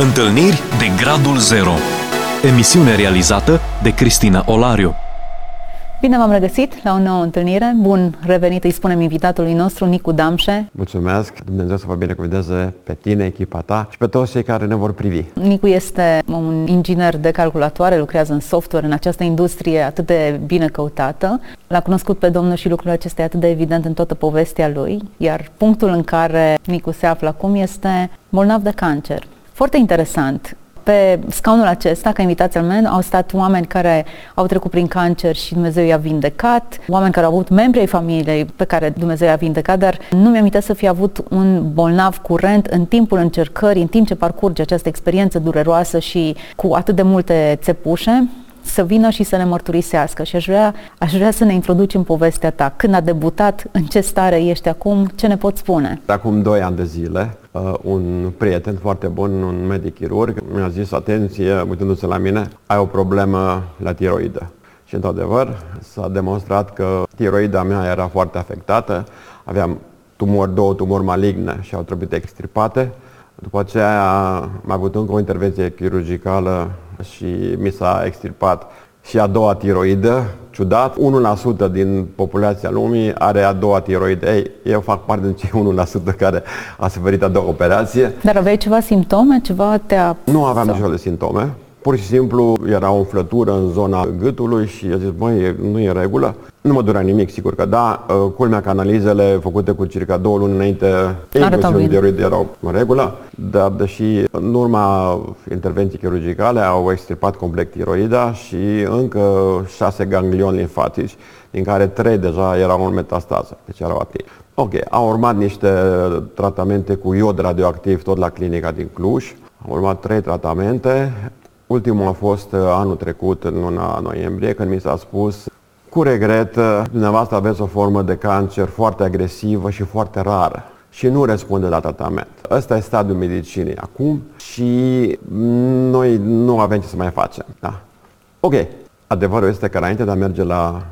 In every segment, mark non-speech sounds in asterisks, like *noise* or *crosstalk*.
Întâlniri de Gradul Zero Emisiune realizată de Cristina Olariu Bine v-am regăsit la o nouă întâlnire. Bun revenit, îi spunem invitatului nostru, Nicu Damșe. Mulțumesc, Dumnezeu să vă binecuvânteze pe tine, echipa ta și pe toți cei care ne vor privi. Nicu este un inginer de calculatoare, lucrează în software, în această industrie atât de bine căutată. L-a cunoscut pe Domnul și lucrul acesta e atât de evident în toată povestea lui, iar punctul în care Nicu se află acum este bolnav de cancer. Foarte interesant pe scaunul acesta, ca invitați al meu, au stat oameni care au trecut prin cancer și Dumnezeu i-a vindecat, oameni care au avut membri ai familiei pe care Dumnezeu i-a vindecat, dar nu mi-am să fi avut un bolnav curent în timpul încercării, în timp ce parcurge această experiență dureroasă și cu atât de multe țepușe, să vină și să ne mărturisească și aș vrea, aș vrea să ne introduci în povestea ta. Când a debutat, în ce stare ești acum, ce ne poți spune? Acum 2 ani de zile, uh, un prieten foarte bun, un medic chirurg, mi-a zis, atenție, uitându-se la mine, ai o problemă la tiroidă. Și într-adevăr s-a demonstrat că tiroida mea era foarte afectată, aveam tumori, două tumori maligne și au trebuit extirpate. După aceea am avut încă o intervenție chirurgicală și mi s-a extirpat și a doua tiroidă. Ciudat, 1% din populația lumii are a doua tiroidă. Ei, eu fac parte din cei 1% care a suferit a doua operație. Dar aveai ceva simptome? Ceva te-a... Nu aveam niciun fel de simptome. Pur și simplu era o umflătură în zona gâtului și a zis, băi, nu e în regulă. Nu mă durea nimic, sigur că da. Uh, culmea că analizele făcute cu circa două luni înainte, inclusiv de erau în regulă, dar deși în urma intervenției chirurgicale au extirpat complet tiroida și încă șase ganglioni limfatici, din care trei deja erau în metastază, deci erau activi. Ok, au urmat niște tratamente cu iod radioactiv tot la clinica din Cluj. Au urmat trei tratamente. Ultimul a fost uh, anul trecut, în luna noiembrie, când mi s-a spus cu regret, uh, dumneavoastră aveți o formă de cancer foarte agresivă și foarte rară și nu răspunde la tratament. Ăsta e stadiul medicinii acum și noi nu avem ce să mai facem. Da. Ok, adevărul este că înainte de a merge la,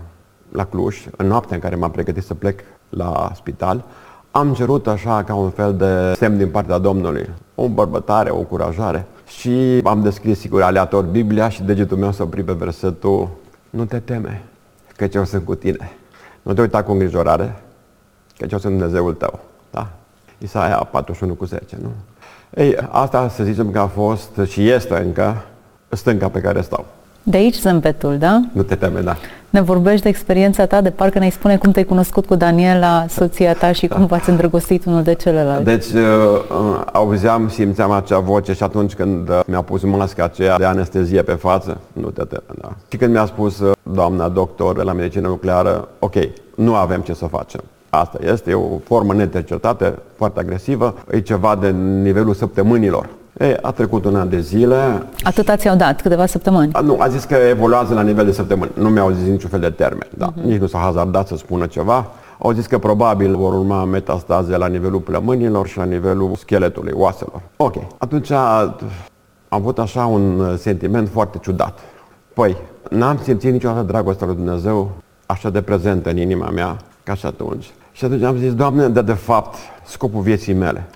la Cluj, în noaptea în care m-am pregătit să plec la spital, am cerut așa ca un fel de semn din partea Domnului, o îmbărbătare, o încurajare. Și am descris, sigur, aleator Biblia și degetul meu s-a oprit pe versetul Nu te teme, căci eu sunt cu tine. Nu te uita cu îngrijorare, căci eu sunt Dumnezeul tău. Da? Isaia 41 cu 10, nu? Ei, asta să zicem că a fost și este încă stânca pe care stau. De aici zâmbetul, da? Nu te teme, da. Ne vorbești de experiența ta, de parcă ne-ai spune cum te-ai cunoscut cu Daniela, soția ta și cum v-ați îndrăgostit unul de celălalt. Deci uh, uh, auzeam, simțeam acea voce și atunci când uh, mi-a pus masca aceea de anestezie pe față, nu te teme, da. Și când mi-a spus uh, doamna doctor la medicină nucleară, ok, nu avem ce să facem. Asta este, e o formă netercetată, foarte agresivă, e ceva de nivelul săptămânilor. E, a trecut un an de zile. Atâta ți-au dat, câteva săptămâni? A, nu, a zis că evoluează la nivel de săptămâni. Nu mi-au zis niciun fel de termen. Da. Uh-huh. Nici nu s-a hazardat să spună ceva. Au zis că probabil vor urma metastaze la nivelul plămânilor și la nivelul scheletului, oaselor. Ok. Atunci am avut așa un sentiment foarte ciudat. Păi, n-am simțit niciodată dragostea lui Dumnezeu așa de prezentă în inima mea ca și atunci. Și atunci am zis, Doamne, de de fapt scopul vieții mele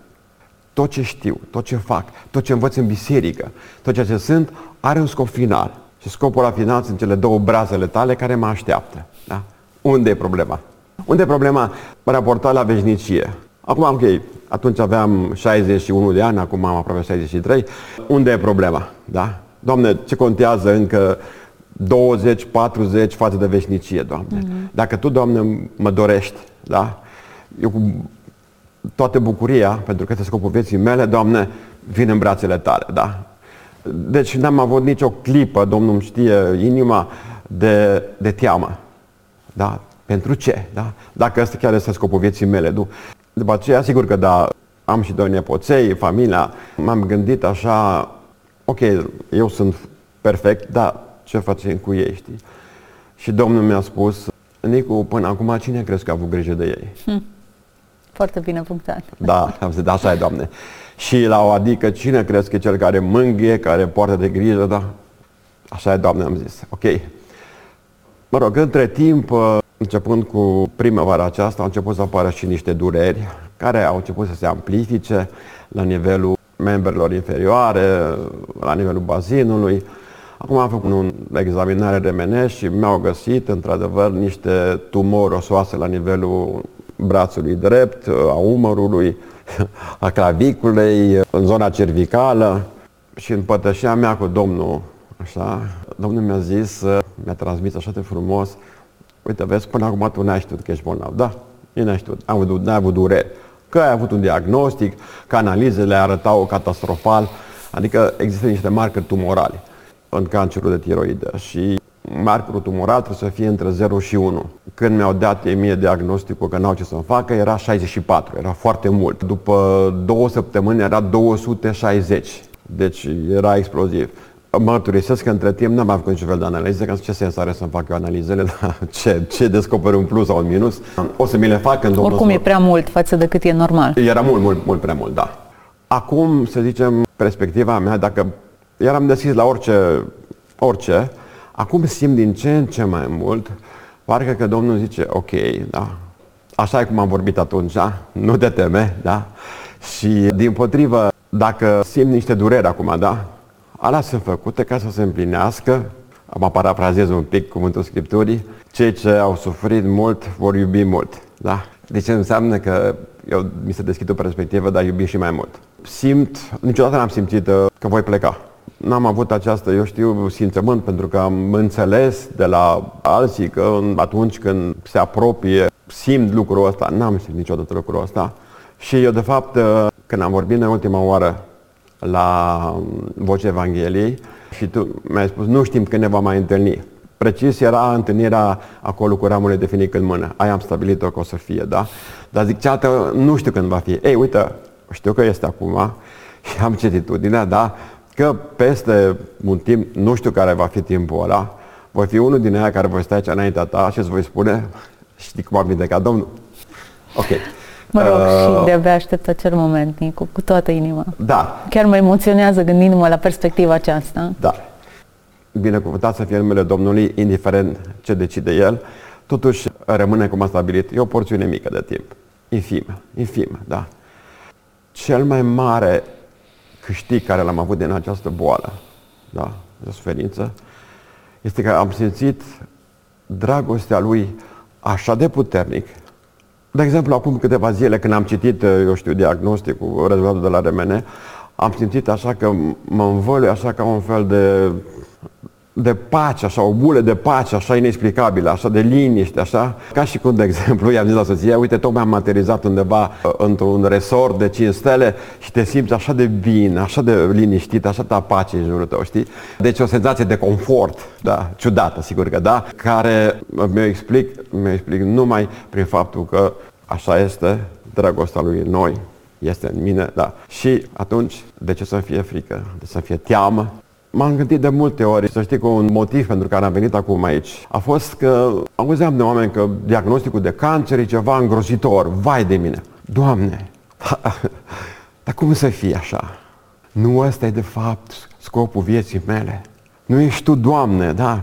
tot ce știu, tot ce fac, tot ce învăț în biserică, tot ceea ce sunt, are un scop final. Și scopul la final sunt cele două brazele tale care mă așteaptă. Da? Unde e problema? Unde e problema raportat la veșnicie? Acum, ok, atunci aveam 61 de ani, acum am aproape 63. Unde e problema? Da? Doamne, ce contează încă 20, 40 față de veșnicie, Doamne? Mm-hmm. Dacă Tu, Doamne, mă dorești, da? Eu cu toată bucuria, pentru că este scopul vieții mele, Doamne, vin în brațele Tale, da? Deci n-am avut nicio clipă, Domnul îmi știe inima, de, de teamă. Da? Pentru ce? Da? Dacă ăsta chiar este scopul vieții mele. Nu? După aceea, sigur că da, am și doi nepoței, familia. M-am gândit așa, ok, eu sunt perfect, dar ce facem cu ei, știi? Și Domnul mi-a spus, Nicu, până acum cine crezi că a avut grijă de ei? Hmm. Foarte bine punctat. Da, am zis, da, așa e, Doamne. Și la o adică, cine crezi că e cel care mângâie, care poartă de grijă, da? Așa e, Doamne, am zis. Ok. Mă rog, între timp, uh, începând cu primăvara aceasta, au început să apară și niște dureri care au început să se amplifice la nivelul membrilor inferioare, la nivelul bazinului. Acum am făcut un examinare RMN și mi-au găsit, într-adevăr, niște tumori osoase la nivelul brațului drept, a umărului, a claviculei, în zona cervicală. Și în pătășia mea cu Domnul, așa, Domnul mi-a zis, mi-a transmis așa de frumos, uite, vezi, până acum tu n-ai știut că ești bolnav. Da, eu n-ai știut, am avut, n-ai avut dureri. Că ai avut un diagnostic, că analizele arătau catastrofal, adică există niște marcări tumorale în cancerul de tiroidă și markerul tumoral trebuie să fie între 0 și 1. Când mi-au dat mie diagnosticul că n-au ce să-mi facă, era 64, era foarte mult. După două săptămâni era 260, deci era exploziv. Mărturisesc că între timp n-am avut niciun fel de analize, că ce sens are să-mi fac eu analizele, *laughs* dar ce, ce descoper un plus sau un minus, o să mi le fac în Oricum e prea mult față de cât e normal. Era mult, mult, mult prea mult, da. Acum, să zicem, perspectiva mea, dacă eram deschis la orice, orice, acum simt din ce în ce mai mult, parcă că Domnul zice, ok, da, așa e cum am vorbit atunci, da? nu te teme, da? Și din potrivă, dacă simt niște dureri acum, da? Alea sunt făcute ca să se împlinească, am parafrazez un pic cuvântul Scripturii, cei ce au suferit mult vor iubi mult. Da? Deci înseamnă că eu mi se deschid o perspectivă, dar iubi și mai mult. Simt, niciodată n-am simțit uh, că voi pleca. N-am avut această, eu știu, simțământ, pentru că am înțeles de la alții că atunci când se apropie, simt lucrul ăsta. N-am simțit niciodată lucrul ăsta. Și eu, de fapt, uh, când am vorbit în ultima oară la um, Vocea Evangheliei și tu mi-ai spus, nu știm când ne vom mai întâlni. Precis era întâlnirea acolo cu ramurile de finic în mână. Aia am stabilit-o că o să fie, da? Dar zic, cealaltă, nu știu când va fi. Ei, uite, știu că este acum *laughs* și am certitudinea, da? Că peste un timp, nu știu care va fi timpul ăla, voi fi unul din aia care voi sta aici înaintea ta și îți voi spune, știi cum am vindecat Domnul? Ok. Mă rog, uh, și de-abia aștept acel moment, Nicu, cu toată inima. Da. Chiar mă emoționează gândindu-mă la perspectiva aceasta. Da. Binecuvântat să fie numele Domnului, indiferent ce decide El, totuși rămâne cum a stabilit. E o porțiune mică de timp. Infimă, infimă, da. Cel mai mare câștig care l-am avut din această boală, da, de suferință, este că am simțit dragostea Lui așa de puternic. De exemplu, acum câteva zile când am citit, eu știu, diagnosticul, rezultatul de la RMN, am simțit așa că mă învălui așa ca un fel de, de pace, așa, o bulă de pace, așa inexplicabilă, așa de liniște, așa. Ca și cum, de exemplu, i-am zis la soție, uite, tocmai am materializat undeva uh, într-un resort de 5 stele și te simți așa de bine, așa de liniștit, așa de pace în jurul tău, știi? Deci o senzație de confort, da, ciudată, sigur că da, care mi-o explic, mi explic numai prin faptul că așa este dragostea lui noi, este în mine, da. Și atunci, de ce să fie frică? De să fie teamă? M-am gândit de multe ori, să știi că un motiv pentru care am venit acum aici a fost că auzeam de oameni că diagnosticul de cancer e ceva îngrozitor, vai de mine. Doamne, *laughs* dar cum să fie așa? Nu ăsta e de fapt scopul vieții mele. Nu ești tu, Doamne, da?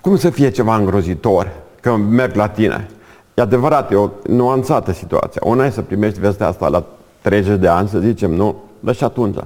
Cum să fie ceva îngrozitor că merg la tine? E adevărat, e o nuanțată situația. Una e să primești vestea asta la 30 de ani, să zicem, nu? Dar și atunci.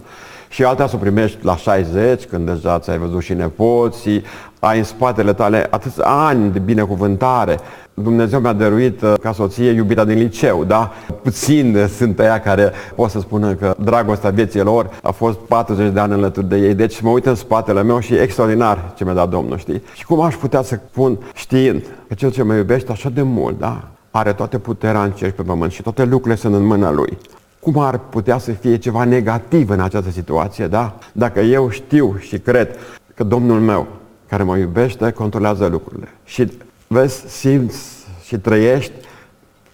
Și alta să o primești la 60, când deja ți-ai văzut și nepoții, ai în spatele tale atâția ani de binecuvântare. Dumnezeu mi-a dăruit uh, ca soție iubita din liceu, da? Puțin sunt aia care pot să spună că dragostea vieții lor a fost 40 de ani înlături de ei. Deci mă uit în spatele meu și e extraordinar ce mi-a dat Domnul, știi? Și cum aș putea să spun știind că cel ce mă iubește așa de mult, da? Are toate puterea în cer și pe pământ și toate lucrurile sunt în mâna Lui. Cum ar putea să fie ceva negativ în această situație, da? Dacă eu știu și cred că Domnul meu, care mă iubește, controlează lucrurile. Și vezi, simți și trăiești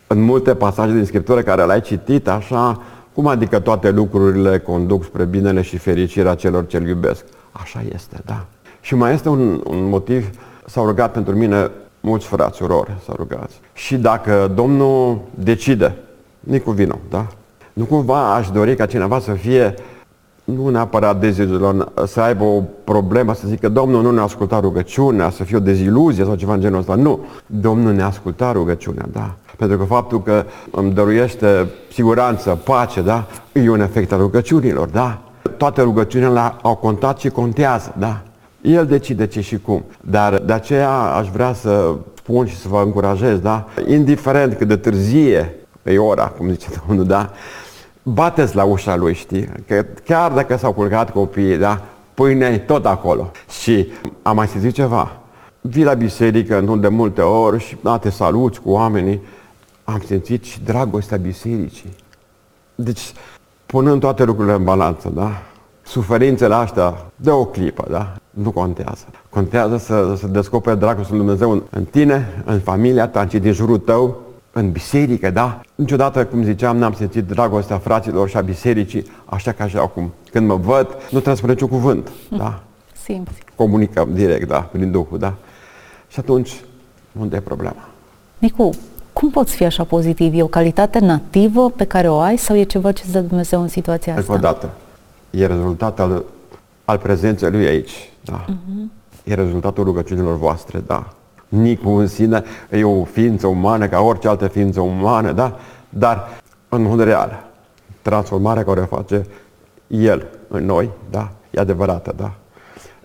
în multe pasaje din Scriptură care le-ai citit așa, cum adică toate lucrurile conduc spre binele și fericirea celor ce-L iubesc? Așa este, da. Și mai este un, un motiv, s-au rugat pentru mine mulți frați, surori s-au rugat. Și dacă Domnul decide, nici vino, da? Nu cumva aș dori ca cineva să fie nu neapărat deziluzionat, să aibă o problemă, să zică Domnul nu ne-a ascultat rugăciunea, să fie o deziluzie sau ceva în genul ăsta. Nu. Domnul ne-a ascultat rugăciunea, da. Pentru că faptul că îmi dăruiește siguranță, pace, da, e un efect al rugăciunilor, da. Toate rugăciunile au contat și contează, da? El decide ce și cum. Dar de aceea aș vrea să spun și să vă încurajez, da? Indiferent cât de târzie pe ora, cum zice *laughs* domnul, da? Bateți la ușa lui, știi? Că chiar dacă s-au culcat copiii, da? Pâinea e tot acolo. Și am mai zis ceva. Vii la biserică nu de multe ori și da, te saluți cu oamenii. Am simțit și dragostea bisericii. Deci, punând toate lucrurile în balanță, da? Suferințele astea de o clipă, da? Nu contează. Contează să, să descoperi dragostea lui Dumnezeu în, în tine, în familia ta, în din jurul tău, în biserică, da? Niciodată, cum ziceam, n-am simțit dragostea fraților și a bisericii, așa ca și acum. Când mă văd, nu trebuie să spun niciun cuvânt, da? *laughs* Simți. Comunicăm direct, da, prin Duhul, da? Și atunci, unde e problema? Nicu, cum poți fi așa pozitiv? E o calitate nativă pe care o ai sau e ceva ce îți dă Dumnezeu în situația asta? Încă o dată, e rezultat al, al prezenței Lui aici, da? Uh-huh. E rezultatul rugăciunilor voastre, da? Nicu în sine e o ființă umană ca orice altă ființă umană, da? Dar, în mod real, transformarea care o face El în noi, da? E adevărată, da?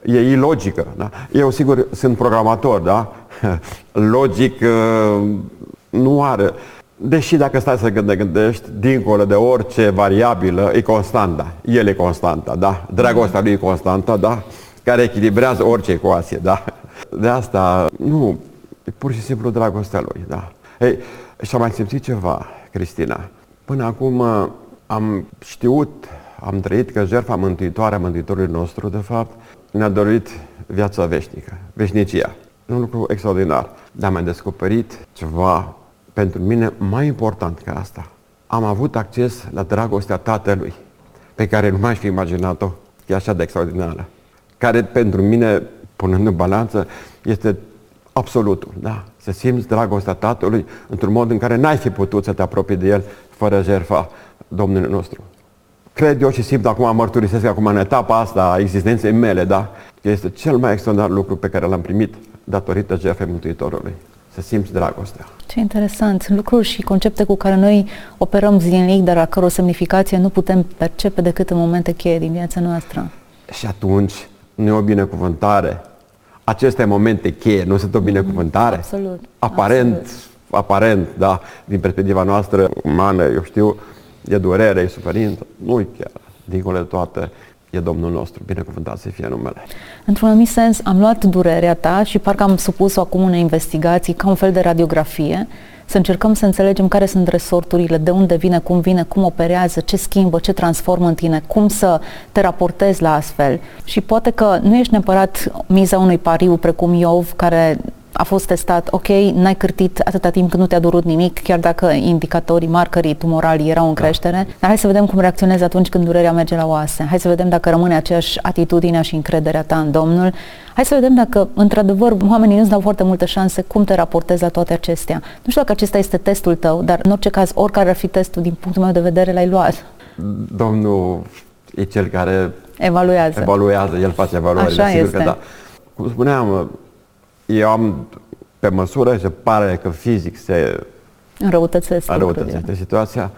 E ilogică, da? Eu, sigur, sunt programator, da? *laughs* Logic uh, nu are. Deși dacă stai să gânde, gândești, dincolo de orice variabilă, e constanta. El e constanta, da? Dragostea lui e constanta, da? Care echilibrează orice ecuație, da? De asta, nu, e pur și simplu dragostea lui, da? Ei, și am mai simțit ceva, Cristina. Până acum uh, am știut, am trăit că jertfa mântuitoare a Mântuitorului nostru, de fapt, ne-a dorit viața veșnică, veșnicia. Un lucru extraordinar. Dar am descoperit ceva pentru mine mai important ca asta. Am avut acces la dragostea Tatălui, pe care nu mai fi imaginat-o, e așa de extraordinară. Care pentru mine, punând în balanță, este absolutul, da? Să simți dragostea Tatălui într-un mod în care n-ai fi putut să te apropii de El fără jertfa Domnului nostru. Cred eu și simt acum, mărturisesc acum în etapa asta a existenței mele, da? Că este cel mai extraordinar lucru pe care l-am primit datorită jertfei Mântuitorului. Să simți dragostea. Ce interesant. Lucruri și concepte cu care noi operăm zilnic, dar a căror semnificație nu putem percepe decât în momente cheie din viața noastră. Și atunci nu e o binecuvântare. Aceste momente cheie nu sunt o binecuvântare? Absolut. Aparent, absolut. aparent, da, din perspectiva noastră umană, eu știu, e durere, e suferință. Nu chiar. Dincolo de toate, e Domnul nostru, binecuvântat să fie numele. Într-un anumit sens, am luat durerea ta și parcă am supus-o acum unei investigații, ca un fel de radiografie, să încercăm să înțelegem care sunt resorturile, de unde vine, cum vine, cum operează, ce schimbă, ce transformă în tine, cum să te raportezi la astfel. Și poate că nu ești neapărat miza unui pariu precum Iov, care a fost testat, ok, n-ai cârtit atâta timp când nu te-a durut nimic, chiar dacă indicatorii, marcării tumorali erau în da. creștere, dar hai să vedem cum reacționezi atunci când durerea merge la oase. Hai să vedem dacă rămâne aceeași atitudine și încrederea ta în Domnul. Hai să vedem dacă, într-adevăr, oamenii nu-ți dau foarte multe șanse, cum te raportezi la toate acestea. Nu știu dacă acesta este testul tău, dar în orice caz, oricare ar fi testul, din punctul meu de vedere, l-ai luat. Domnul e cel care evaluează. Evaluează, el face evaluările, Așa sigur este. că da. Cum spuneam, eu am, pe măsură ce pare că fizic se Înrăutățesc înrăutățește lucrurile. situația,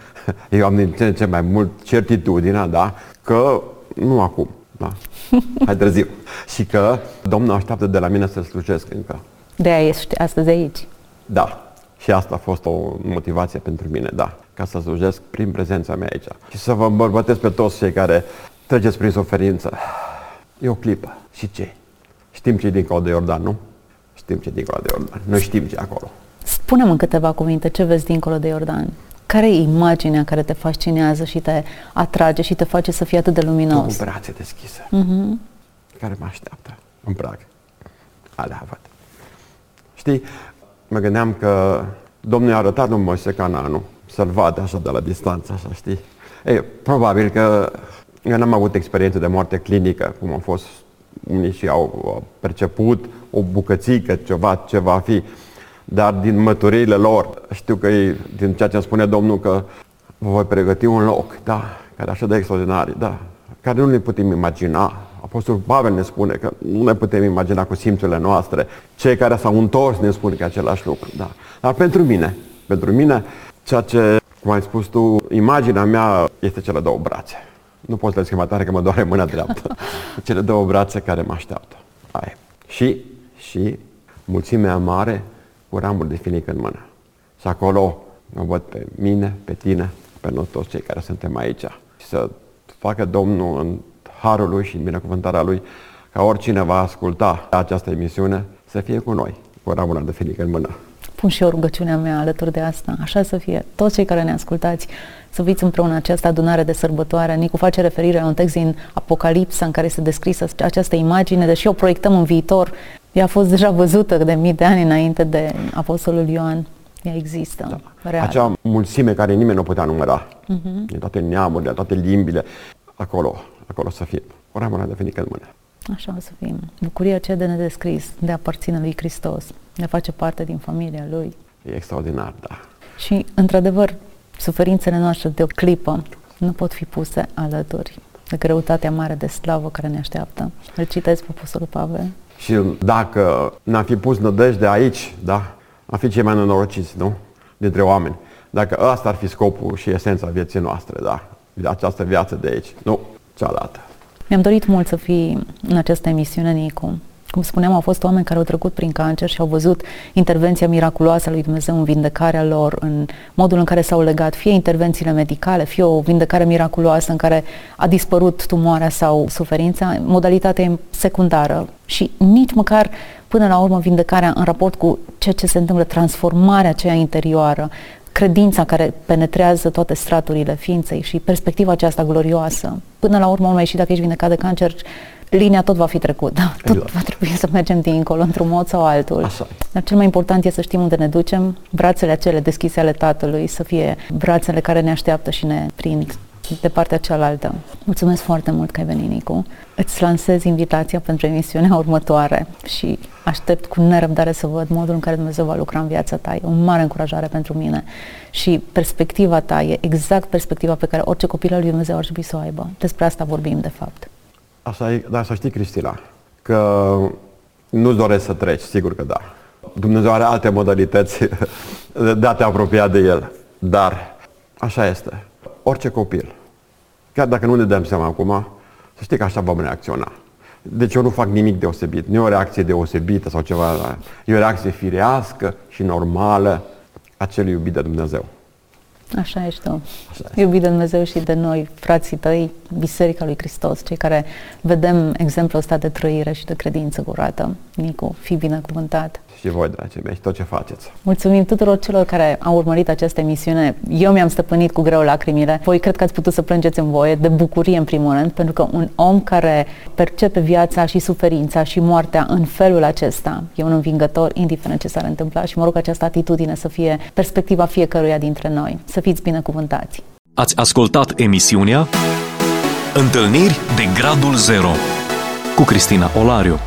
eu am din ce în ce mai mult certitudinea, da, că nu acum, da, *laughs* mai târziu. și că Domnul așteaptă de la mine să slujesc încă. De aia ești astăzi aici. Da. Și asta a fost o motivație pentru mine, da. Ca să slujesc prin prezența mea aici. Și să vă îmbărbătesc pe toți cei care treceți prin suferință. E o clipă. Și ce? Știm ce e dincolo de Iordan, nu? Știm ce e dincolo de Iordan. Noi știm ce e acolo. Spune-mi în câteva cuvinte ce vezi dincolo de Iordan. Care e imaginea care te fascinează și te atrage și te face să fii atât de Două luminos? brațe deschise. Mhm. Care mă așteaptă în prag. Alea văd. Știi, mă gândeam că Domnul i-a arătat lui Moise Canaanul, să-l vadă așa de la distanță, așa, știi? Ei, probabil că eu n-am avut experiență de moarte clinică, cum au fost unii și au perceput o bucățică, ceva ce va fi. Dar din măturiile lor, știu că ei, din ceea ce îmi spune Domnul, că vă voi pregăti un loc, da, care e așa de extraordinar, da, care nu ne putem imagina. Apostolul Pavel ne spune că nu ne putem imagina cu simțurile noastre. Cei care s-au întors ne spun că e același lucru, da. Dar pentru mine, pentru mine, ceea ce, cum ai spus tu, imaginea mea este cele două brațe. Nu pot să le schimb tare că mă doare mâna dreaptă. *laughs* Cele două brațe care mă așteaptă. Aia. Și, și mulțimea mare cu ramuri de finic în mână. Și acolo mă văd pe mine, pe tine, pe noi toți cei care suntem aici. Și să facă Domnul în harul Lui și în binecuvântarea Lui ca oricine va asculta această emisiune să fie cu noi, cu ramura de finic în mână. Pun și eu rugăciunea mea alături de asta. Așa să fie. Toți cei care ne ascultați, să fiți împreună această adunare de sărbătoare. Nicu face referire la un text din Apocalipsa în care este descrisă această imagine, deși o proiectăm în viitor. Ea a fost deja văzută de mii de ani înainte de Apostolul Ioan. Ea există. Da. Real. Acea mulțime care nimeni nu putea număra. Uh-huh. Din toate neamurile, toate limbile. Acolo, acolo să fie. O ramură de finică în mână. Așa o să fim. Bucuria aceea de nedescris, de a aparține lui Hristos, de a face parte din familia Lui. E extraordinar, da. Și, într-adevăr, suferințele noastre de o clipă nu pot fi puse alături de greutatea mare de slavă care ne așteaptă. Îl citesc pe Apostolul Pavel. Și dacă n-am fi pus nădejde aici, da, am fi cei mai nenorociți, nu? Dintre oameni. Dacă ăsta ar fi scopul și esența vieții noastre, da? De această viață de aici, nu cealaltă. Mi-am dorit mult să fii în această emisiune, Nicu. Cum spuneam, au fost oameni care au trecut prin cancer și au văzut intervenția miraculoasă a lui Dumnezeu în vindecarea lor, în modul în care s-au legat fie intervențiile medicale, fie o vindecare miraculoasă în care a dispărut tumoarea sau suferința, modalitatea secundară și nici măcar până la urmă vindecarea în raport cu ceea ce se întâmplă, transformarea aceea interioară, credința care penetrează toate straturile ființei și perspectiva aceasta glorioasă. Până la urmă, și dacă ești vindecat de cancer, linia tot va fi trecută. Tot exact. va trebui să mergem dincolo, într-un mod sau altul. Așa. Dar cel mai important e să știm unde ne ducem, brațele acele deschise ale Tatălui, să fie brațele care ne așteaptă și ne prind de partea cealaltă. Mulțumesc foarte mult că ai venit, Nicu. Îți lansez invitația pentru emisiunea următoare și aștept cu nerăbdare să văd modul în care Dumnezeu va lucra în viața ta. E o mare încurajare pentru mine și perspectiva ta e exact perspectiva pe care orice copil al lui Dumnezeu ar trebui să o aibă. Despre asta vorbim, de fapt. Așa e, dar să știi, Cristina, că nu-ți doresc să treci, sigur că da. Dumnezeu are alte modalități *laughs* de a te apropia de El. Dar așa este. Orice copil, chiar dacă nu ne dăm seama acum, să știi că așa vom reacționa. Deci eu nu fac nimic deosebit. Nu e o reacție deosebită sau ceva. E o reacție firească și normală a celui iubit de Dumnezeu. Așa ești tu. Așa este. Iubit de Dumnezeu și de noi, frații tăi, Biserica lui Hristos, cei care vedem exemplul ăsta de trăire și de credință curată. Nicu, fi binecuvântat și voi, dragii mei, și tot ce faceți. Mulțumim tuturor celor care au urmărit această emisiune. Eu mi-am stăpânit cu greu lacrimile. Voi cred că ați putut să plângeți în voie, de bucurie în primul rând, pentru că un om care percepe viața și suferința și moartea în felul acesta e un învingător, indiferent ce s-ar întâmpla și mă rog această atitudine să fie perspectiva fiecăruia dintre noi. Să fiți binecuvântați! Ați ascultat emisiunea Întâlniri de Gradul Zero cu Cristina Olariu.